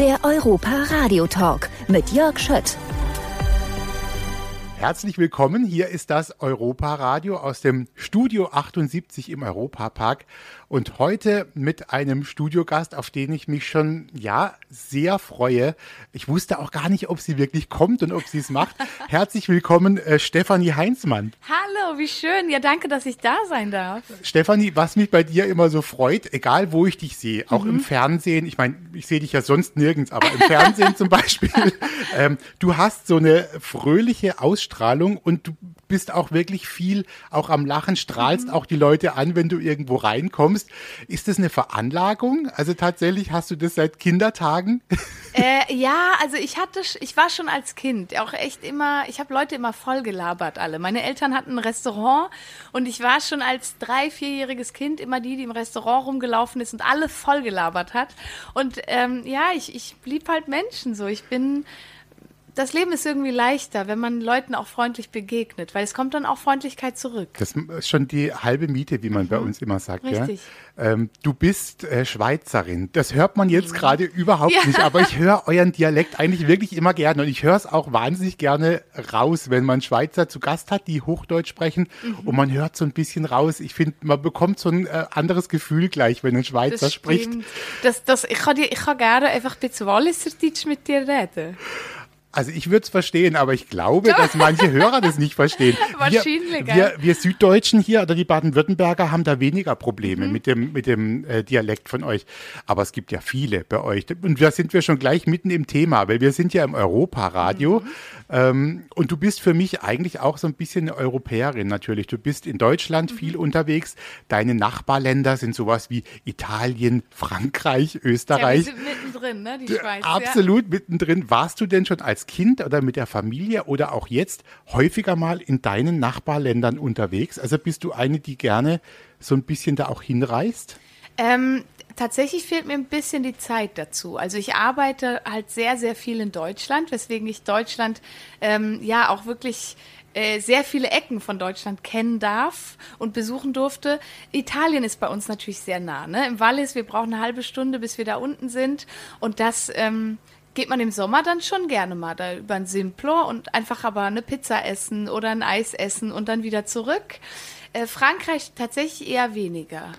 Der Europa Radio Talk mit Jörg Schött. Herzlich willkommen. Hier ist das Europa Radio aus dem Studio 78 im Europapark und heute mit einem Studiogast, auf den ich mich schon ja sehr freue. Ich wusste auch gar nicht, ob sie wirklich kommt und ob sie es macht. Herzlich willkommen, äh, Stefanie Heinzmann. Hallo, wie schön. Ja, danke, dass ich da sein darf. Stefanie, was mich bei dir immer so freut, egal wo ich dich sehe, auch mhm. im Fernsehen, ich meine, ich sehe dich ja sonst nirgends, aber im Fernsehen zum Beispiel, ähm, du hast so eine fröhliche Ausstrahlung und du bist auch wirklich viel auch am Lachen, strahlst mhm. auch die Leute an, wenn du irgendwo reinkommst. Ist das eine Veranlagung? Also tatsächlich hast du das seit Kindertagen? Äh, ja, also ich hatte, ich war schon als Kind auch echt immer, ich habe Leute immer voll gelabert alle. Meine Eltern hatten ein Restaurant und ich war schon als drei, vierjähriges Kind immer die, die im Restaurant rumgelaufen ist und alle voll gelabert hat. Und ähm, ja, ich, ich blieb halt Menschen so. Ich bin das Leben ist irgendwie leichter, wenn man Leuten auch freundlich begegnet, weil es kommt dann auch Freundlichkeit zurück. Das ist schon die halbe Miete, wie man mhm. bei uns immer sagt. Richtig. Ja? Ähm, du bist äh, Schweizerin. Das hört man jetzt mhm. gerade überhaupt ja. nicht, aber ich höre euren Dialekt eigentlich wirklich immer gerne und ich höre es auch wahnsinnig gerne raus, wenn man Schweizer zu Gast hat, die Hochdeutsch sprechen mhm. und man hört so ein bisschen raus. Ich finde, man bekommt so ein äh, anderes Gefühl gleich, wenn ein Schweizer das spricht. Das, das, ich, kann ich kann gerne einfach ein bisschen Walliserdeutsch mit dir reden. Also ich würde es verstehen, aber ich glaube, dass manche Hörer das nicht verstehen. Wahrscheinlich. Wir, wir, wir, Süddeutschen hier oder die Baden-Württemberger haben da weniger Probleme mhm. mit dem, mit dem äh, Dialekt von euch. Aber es gibt ja viele bei euch. Und da sind wir schon gleich mitten im Thema, weil wir sind ja im Europaradio. Mhm. Ähm, und du bist für mich eigentlich auch so ein bisschen eine Europäerin natürlich. Du bist in Deutschland mhm. viel unterwegs. Deine Nachbarländer sind sowas wie Italien, Frankreich, Österreich. Ja, wir sind mittendrin, ne? Die Schweiz. Absolut ja. mittendrin. Warst du denn schon als Kind oder mit der Familie oder auch jetzt häufiger mal in deinen Nachbarländern unterwegs? Also bist du eine, die gerne so ein bisschen da auch hinreist? Ähm, tatsächlich fehlt mir ein bisschen die Zeit dazu. Also ich arbeite halt sehr, sehr viel in Deutschland, weswegen ich Deutschland ähm, ja auch wirklich äh, sehr viele Ecken von Deutschland kennen darf und besuchen durfte. Italien ist bei uns natürlich sehr nah. Ne? Im Wallis, wir brauchen eine halbe Stunde, bis wir da unten sind. Und das ähm, geht man im Sommer dann schon gerne mal da über ein Simplor und einfach aber eine Pizza essen oder ein Eis essen und dann wieder zurück. Äh, Frankreich tatsächlich eher weniger.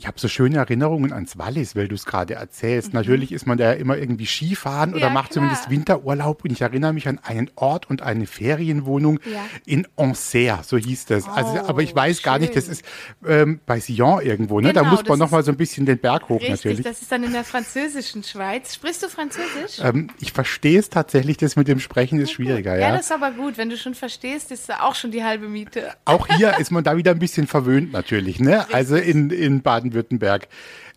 Ich habe so schöne Erinnerungen ans Wallis, weil du es gerade erzählst. Mhm. Natürlich ist man da ja immer irgendwie Skifahren oder ja, macht klar. zumindest Winterurlaub. Und ich erinnere mich an einen Ort und eine Ferienwohnung ja. in Anser, so hieß das. Oh, also, aber ich weiß schön. gar nicht, das ist ähm, bei Sion irgendwo. Ne? Genau, da muss man noch mal so ein bisschen den Berg hoch richtig, natürlich. Das ist dann in der französischen Schweiz. Sprichst du Französisch? Ähm, ich verstehe es tatsächlich. Das mit dem Sprechen ist schwieriger. Ja, ja, das ist aber gut. Wenn du schon verstehst, ist da auch schon die halbe Miete. Auch hier ist man da wieder ein bisschen verwöhnt natürlich. Ne? Also in, in Baden Baden-Württemberg.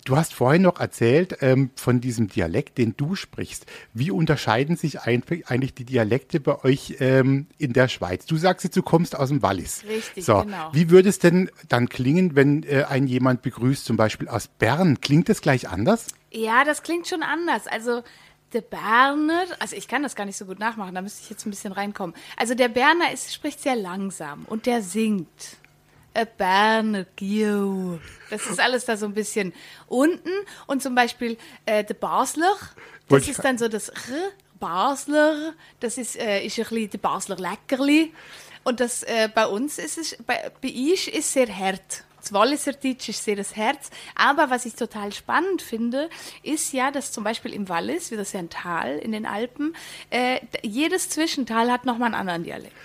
Du hast vorhin noch erzählt ähm, von diesem Dialekt, den du sprichst. Wie unterscheiden sich eigentlich die Dialekte bei euch ähm, in der Schweiz? Du sagst jetzt, du kommst aus dem Wallis. Richtig, so, genau. Wie würde es denn dann klingen, wenn äh, ein jemand begrüßt, zum Beispiel aus Bern? Klingt das gleich anders? Ja, das klingt schon anders. Also der Berner, also ich kann das gar nicht so gut nachmachen, da müsste ich jetzt ein bisschen reinkommen. Also der Berner ist, spricht sehr langsam und der singt. Berner Gio. Das ist alles da so ein bisschen unten. Und zum Beispiel äh, der Basler, das ist dann so das R, Basler, das ist, äh, ist ein bisschen der Basler Leckerli. Und das äh, bei uns ist es, bei, bei ich ist sehr hart. Das Walliser Deutsch ist sehr das Herz. Aber was ich total spannend finde, ist ja, dass zum Beispiel im Wallis, wie das ja ein Tal in den Alpen, äh, jedes Zwischental hat nochmal einen anderen Dialekt.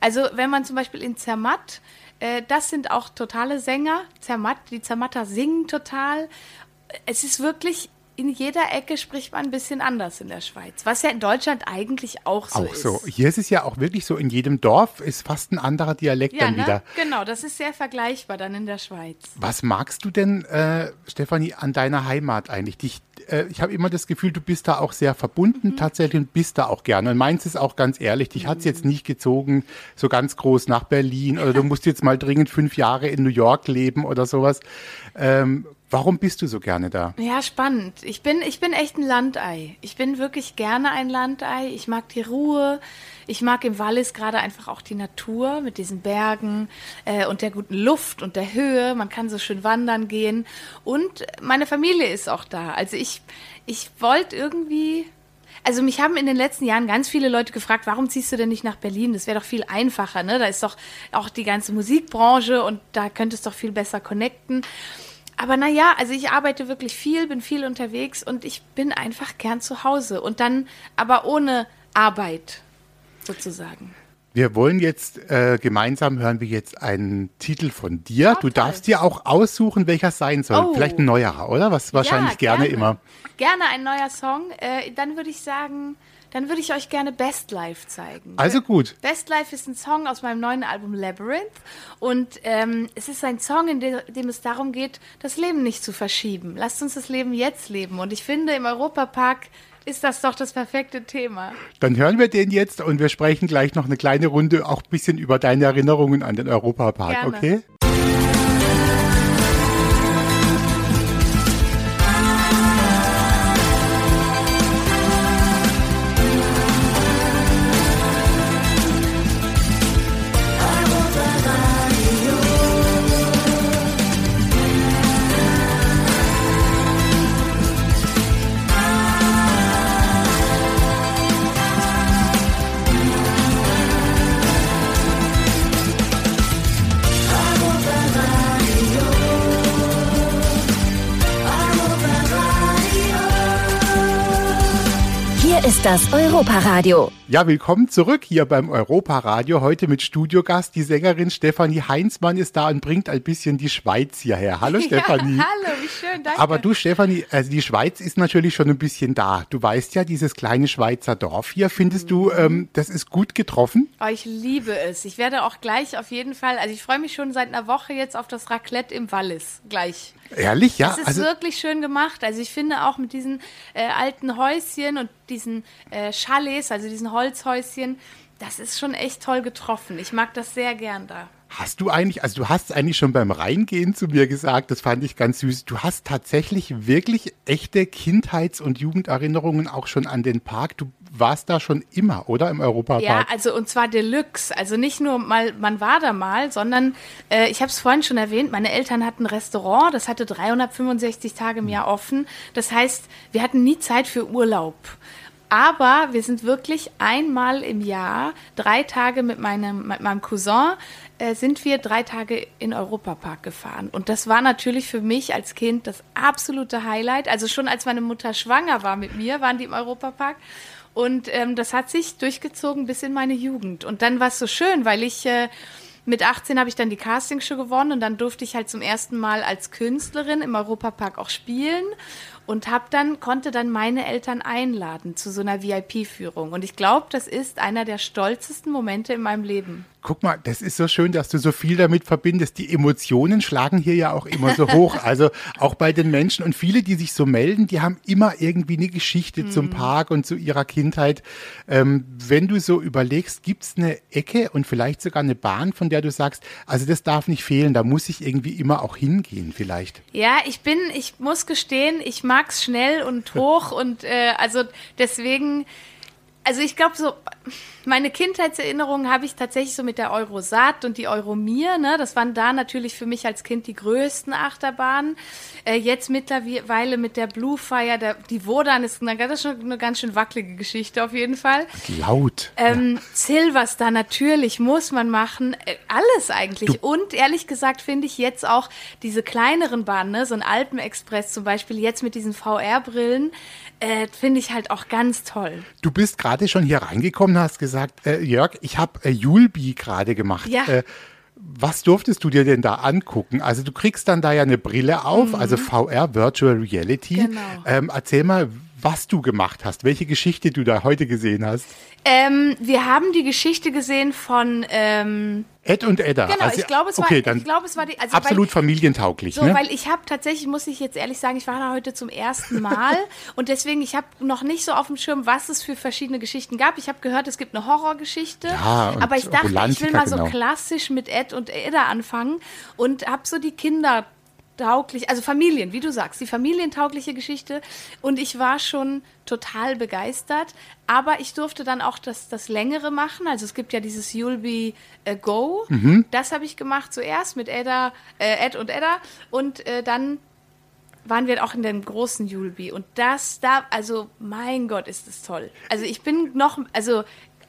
Also wenn man zum Beispiel in Zermatt äh, das sind auch totale Sänger. Zermatt, die Zermatter singen total. Es ist wirklich in jeder Ecke spricht man ein bisschen anders in der Schweiz, was ja in Deutschland eigentlich auch so auch ist. So. Hier ist es ja auch wirklich so, in jedem Dorf ist fast ein anderer Dialekt ja, dann ne? wieder. Genau, das ist sehr vergleichbar dann in der Schweiz. Was magst du denn, äh, Stefanie, an deiner Heimat eigentlich? Dich, äh, ich habe immer das Gefühl, du bist da auch sehr verbunden mhm. tatsächlich und bist da auch gerne. Und meins ist auch ganz ehrlich, dich mhm. hat es jetzt nicht gezogen, so ganz groß nach Berlin oder du musst jetzt mal dringend fünf Jahre in New York leben oder sowas. Ähm, Warum bist du so gerne da? Ja, spannend. Ich bin, ich bin echt ein Landei. Ich bin wirklich gerne ein Landei. Ich mag die Ruhe. Ich mag im Wallis gerade einfach auch die Natur mit diesen Bergen äh, und der guten Luft und der Höhe. Man kann so schön wandern gehen. Und meine Familie ist auch da. Also ich, ich wollte irgendwie also mich haben in den letzten Jahren ganz viele Leute gefragt, warum ziehst du denn nicht nach Berlin? Das wäre doch viel einfacher, ne? Da ist doch auch die ganze Musikbranche und da könntest du doch viel besser connecten. Aber naja, also ich arbeite wirklich viel, bin viel unterwegs und ich bin einfach gern zu Hause und dann aber ohne Arbeit sozusagen. Wir wollen jetzt äh, gemeinsam hören wir jetzt einen Titel von dir. Oh, du darfst dir auch aussuchen, welcher sein soll. Oh. Vielleicht ein neuerer, oder? Was wahrscheinlich Ja, gerne, immer. Gerne ein neuer Song. Äh, dann würde ich sagen, dann würde ich euch gerne Best Life zeigen. Also gut. Best Life ist ein Song aus meinem neuen Album Labyrinth und ähm, es ist ein Song, in de dem es darum geht, das Leben nicht zu verschieben. Lasst uns das Leben jetzt leben und ich finde, im Europapark ist das doch das perfekte Thema. Dann hören wir den jetzt und wir sprechen gleich noch eine kleine Runde auch ein bisschen über deine Erinnerungen an den Europapark, Gerne. okay? Hier ist das Europaradio. Ja, willkommen zurück hier beim Europaradio. Heute mit Studiogast. Die Sängerin Stefanie Heinzmann ist da und bringt ein bisschen die Schweiz hierher. Hallo Stefanie. Ja, hallo, wie schön, danke. Aber du, Stefanie, also die Schweiz ist natürlich schon ein bisschen da. Du weißt ja, dieses kleine Schweizer Dorf hier, findest du, ähm, das ist gut getroffen? Oh, ich liebe es. Ich werde auch gleich auf jeden Fall, also ich freue mich schon seit einer Woche jetzt auf das Raclette im Wallis. Gleich. Ehrlich, ja? Es ist Also, wirklich schön gemacht. Also ich finde auch mit diesen äh, alten Häuschen und diesen äh, Chalets, also diesen Holzhäuschen, das ist schon echt toll getroffen. Ich mag das sehr gern da. hast du eigentlich, also du hast eigentlich schon beim Reingehen zu mir gesagt, das fand ich ganz süß, du hast tatsächlich wirklich echte Kindheits- und Jugenderinnerungen auch schon an den Park. Du warst da schon immer, oder? Im Ja, Europapark? also und zwar Deluxe. Also nicht nur mal, man war da mal, sondern äh, ich habe es vorhin schon erwähnt, meine Eltern hatten ein Restaurant, das hatte 365 Tage im Jahr offen. Das heißt, wir hatten nie Zeit für Urlaub. Aber wir sind wirklich einmal im Jahr, drei Tage mit meinem, mit meinem Cousin, äh, sind wir drei Tage in Europapark gefahren. Und das war natürlich für mich als Kind das absolute Highlight. Also schon als meine Mutter schwanger war mit mir, waren die im Europapark. Und ähm, das hat sich durchgezogen bis in meine Jugend. Und dann war es so schön, weil ich äh, mit 18 habe ich dann die Castingshow gewonnen und dann durfte ich halt zum ersten Mal als Künstlerin im Europapark auch spielen und hab dann konnte dann meine Eltern einladen zu so einer VIP-Führung. Und ich glaube, das ist einer der stolzesten Momente in meinem Leben. Guck mal, das ist so schön, dass du so viel damit verbindest. Die Emotionen schlagen hier ja auch immer so hoch. Also auch bei den Menschen und viele, die sich so melden, die haben immer irgendwie eine Geschichte zum Park und zu ihrer Kindheit. Ähm, wenn du so überlegst, gibt es eine Ecke und vielleicht sogar eine Bahn, von der du sagst, also das darf nicht fehlen, da muss ich irgendwie immer auch hingehen vielleicht. Ja, ich bin, ich muss gestehen, ich mag's schnell und hoch und äh, also deswegen, also ich glaube so, meine Kindheitserinnerungen habe ich tatsächlich so mit der Eurosat und die Euromir, ne? Das waren da natürlich für mich als Kind die größten Achterbahnen. Äh, jetzt mittlerweile mit der Blue Fire, der, die Wodan ist eine, das ist schon eine ganz schön wackelige Geschichte auf jeden Fall. Laut. Ähm, Silverstar natürlich muss man machen, äh, alles eigentlich. Und ehrlich gesagt finde ich jetzt auch diese kleineren Bahnen, ne, so ein Alpenexpress zum Beispiel, jetzt mit diesen VR-Brillen, äh, finde ich halt auch ganz toll. Du bist gerade schon hier reingekommen, hast gesagt, äh, Jörg, ich habe äh, Julbi gerade gemacht. Ja. Äh, was durftest du dir denn da angucken? Also du kriegst dann da ja eine Brille auf, also VR, Virtual Reality. Mhm. Genau. Ähm, erzähl mal, was du gemacht hast, welche Geschichte du da heute gesehen hast. Ähm, wir haben die Geschichte gesehen von, ähm, Ed und Edda. genau, Also, ich glaube, es war, okay, ich glaube, es war die, also absolut weil, familientauglich. So, ne? weil ich habe tatsächlich, muss ich jetzt ehrlich sagen, ich war da heute zum ersten Mal und deswegen, ich habe noch nicht so auf dem Schirm, was es für verschiedene Geschichten gab. Ich habe gehört, es gibt eine Horrorgeschichte, Ja, aber ich dachte, ich will mal so genau. klassisch mit Ed und Edda anfangen und habe so die Kinder tauglich, also Familien, wie du sagst, die familientaugliche Geschichte. Und ich war schon total begeistert. Aber ich durfte dann auch das, das Längere machen. Also es gibt ja dieses You'll Be a Go. Mhm. Das habe ich gemacht zuerst mit Edda, äh, Ed und Edda. Und äh, dann waren wir auch in dem großen Julbi und das da, also mein Gott, ist das toll. Also ich bin noch, also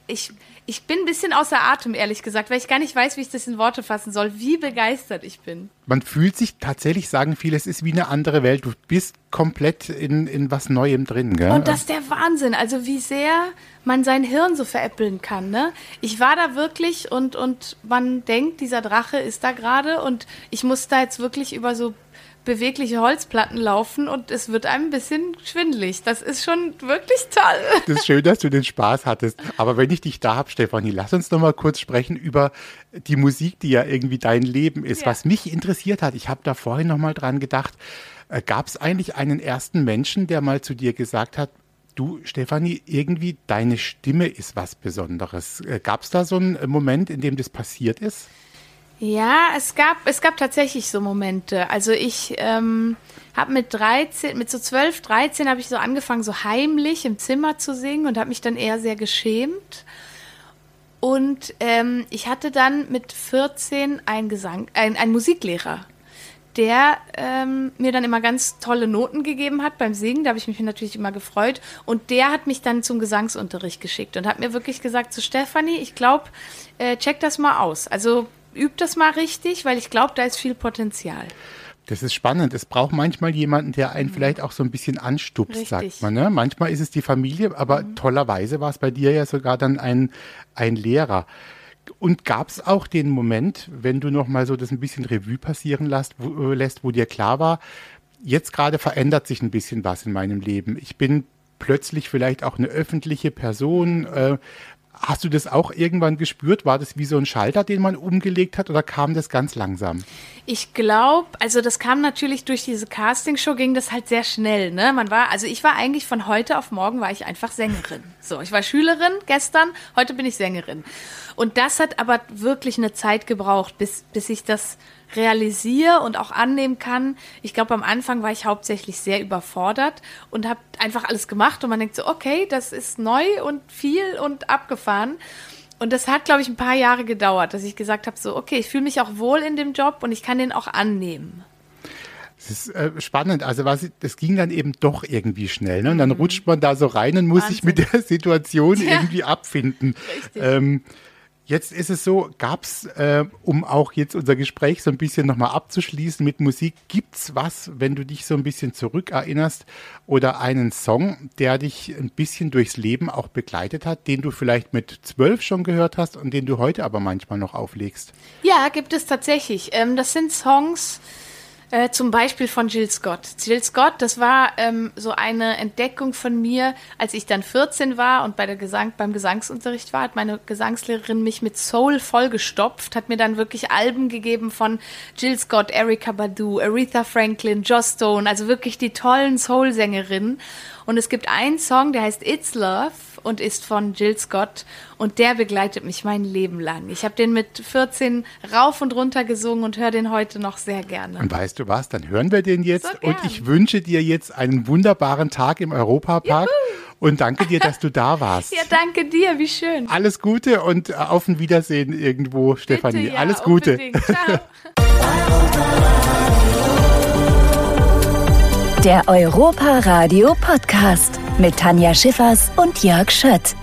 ich, ich bin ein bisschen außer Atem, ehrlich gesagt, weil ich gar nicht weiß, wie ich das in Worte fassen soll, wie begeistert ich bin. Man fühlt sich tatsächlich, sagen viele, es ist wie eine andere Welt. Du bist komplett in, in was Neuem drin, gell? Und das ist der Wahnsinn. Also wie sehr man sein Hirn so veräppeln kann, ne? Ich war da wirklich und, und man denkt, dieser Drache ist da gerade und ich muss da jetzt wirklich über so bewegliche Holzplatten laufen und es wird einem ein bisschen schwindlig. Das ist schon wirklich toll. Das ist schön, dass du den Spaß hattest. Aber wenn ich dich da habe, Stefanie, lass uns noch mal kurz sprechen über die Musik, die ja irgendwie dein Leben ist. Ja. Was mich interessiert hat, ich habe da vorhin noch mal dran gedacht, äh, gab es eigentlich einen ersten Menschen, der mal zu dir gesagt hat, du, Stefanie, irgendwie deine Stimme ist was Besonderes. Äh, gab es da so einen Moment, in dem das passiert ist? Ja, es gab, es gab tatsächlich so Momente. Also ich ähm, habe mit 13, mit so 12, 13 habe ich so angefangen, so heimlich im Zimmer zu singen und habe mich dann eher sehr geschämt. Und ähm, ich hatte dann mit 14 einen Gesang, ein, einen Musiklehrer, der ähm, mir dann immer ganz tolle Noten gegeben hat beim Singen. Da habe ich mich natürlich immer gefreut. Und der hat mich dann zum Gesangsunterricht geschickt und hat mir wirklich gesagt, zu so Stefanie, ich glaube, äh, check das mal aus. Also übt das mal richtig, weil ich glaube, da ist viel Potenzial. Das ist spannend. Es braucht manchmal jemanden, der einen mhm. vielleicht auch so ein bisschen anstupst, Richtig. sagt man. Ne? Manchmal ist es die Familie, aber mhm. tollerweise war es bei dir ja sogar dann ein, ein Lehrer. Und gab es auch den Moment, wenn du noch mal so das ein bisschen Revue passieren lässt wo, äh, lässt, wo dir klar war, jetzt gerade verändert sich ein bisschen was in meinem Leben. Ich bin plötzlich vielleicht auch eine öffentliche Person. Äh, Hast du das auch irgendwann gespürt? War das wie so ein Schalter, den man umgelegt hat oder kam das ganz langsam? Ich glaube, also das kam natürlich durch diese Castingshow, ging das halt sehr schnell. Ne? Man war, also ich war eigentlich von heute auf morgen war ich einfach Sängerin. So, ich war Schülerin gestern, heute bin ich Sängerin. Und das hat aber wirklich eine Zeit gebraucht, bis, bis ich das realisiere und auch annehmen kann. Ich glaube, am Anfang war ich hauptsächlich sehr überfordert und habe einfach alles gemacht und man denkt so, okay, das ist neu und viel und abgefahren. Und das hat, glaube ich, ein paar Jahre gedauert, dass ich gesagt habe, so, okay, ich fühle mich auch wohl in dem Job und ich kann den auch annehmen. Das ist äh, spannend. Also was, das ging dann eben doch irgendwie schnell. Ne? Und dann mhm. rutscht man da so rein und muss Wahnsinn. sich mit der Situation ja. irgendwie abfinden. Richtig. Ähm, Jetzt ist es so, gab es, äh, um auch jetzt unser Gespräch so ein bisschen nochmal abzuschließen mit Musik, gibt es was, wenn du dich so ein bisschen zurückerinnerst oder einen Song, der dich ein bisschen durchs Leben auch begleitet hat, den du vielleicht mit zwölf schon gehört hast und den du heute aber manchmal noch auflegst? Ja, gibt es tatsächlich. Ähm, das sind Songs, äh, zum Beispiel von Jill Scott. Jill Scott, das war ähm, so eine Entdeckung von mir, als ich dann 14 war und bei der Gesang, beim Gesangsunterricht war, hat meine Gesangslehrerin mich mit Soul vollgestopft, hat mir dann wirklich Alben gegeben von Jill Scott, Erika Badu, Aretha Franklin, Joss Stone, also wirklich die tollen Soul-Sängerinnen. Und es gibt einen Song, der heißt It's Love und ist von Jill Scott und der begleitet mich mein Leben lang. Ich habe den mit 14 rauf und runter gesungen und höre den heute noch sehr gerne. Und weißt du was, dann hören wir den jetzt so und ich wünsche dir jetzt einen wunderbaren Tag im Europapark. Und danke dir, dass du da warst. Ja, danke dir, wie schön. Alles Gute und auf ein Wiedersehen irgendwo, Bitte, Stefanie. Ja, Alles Gute. Der Europa Radio Podcast mit Tanja Schiffers und Jörg Schött.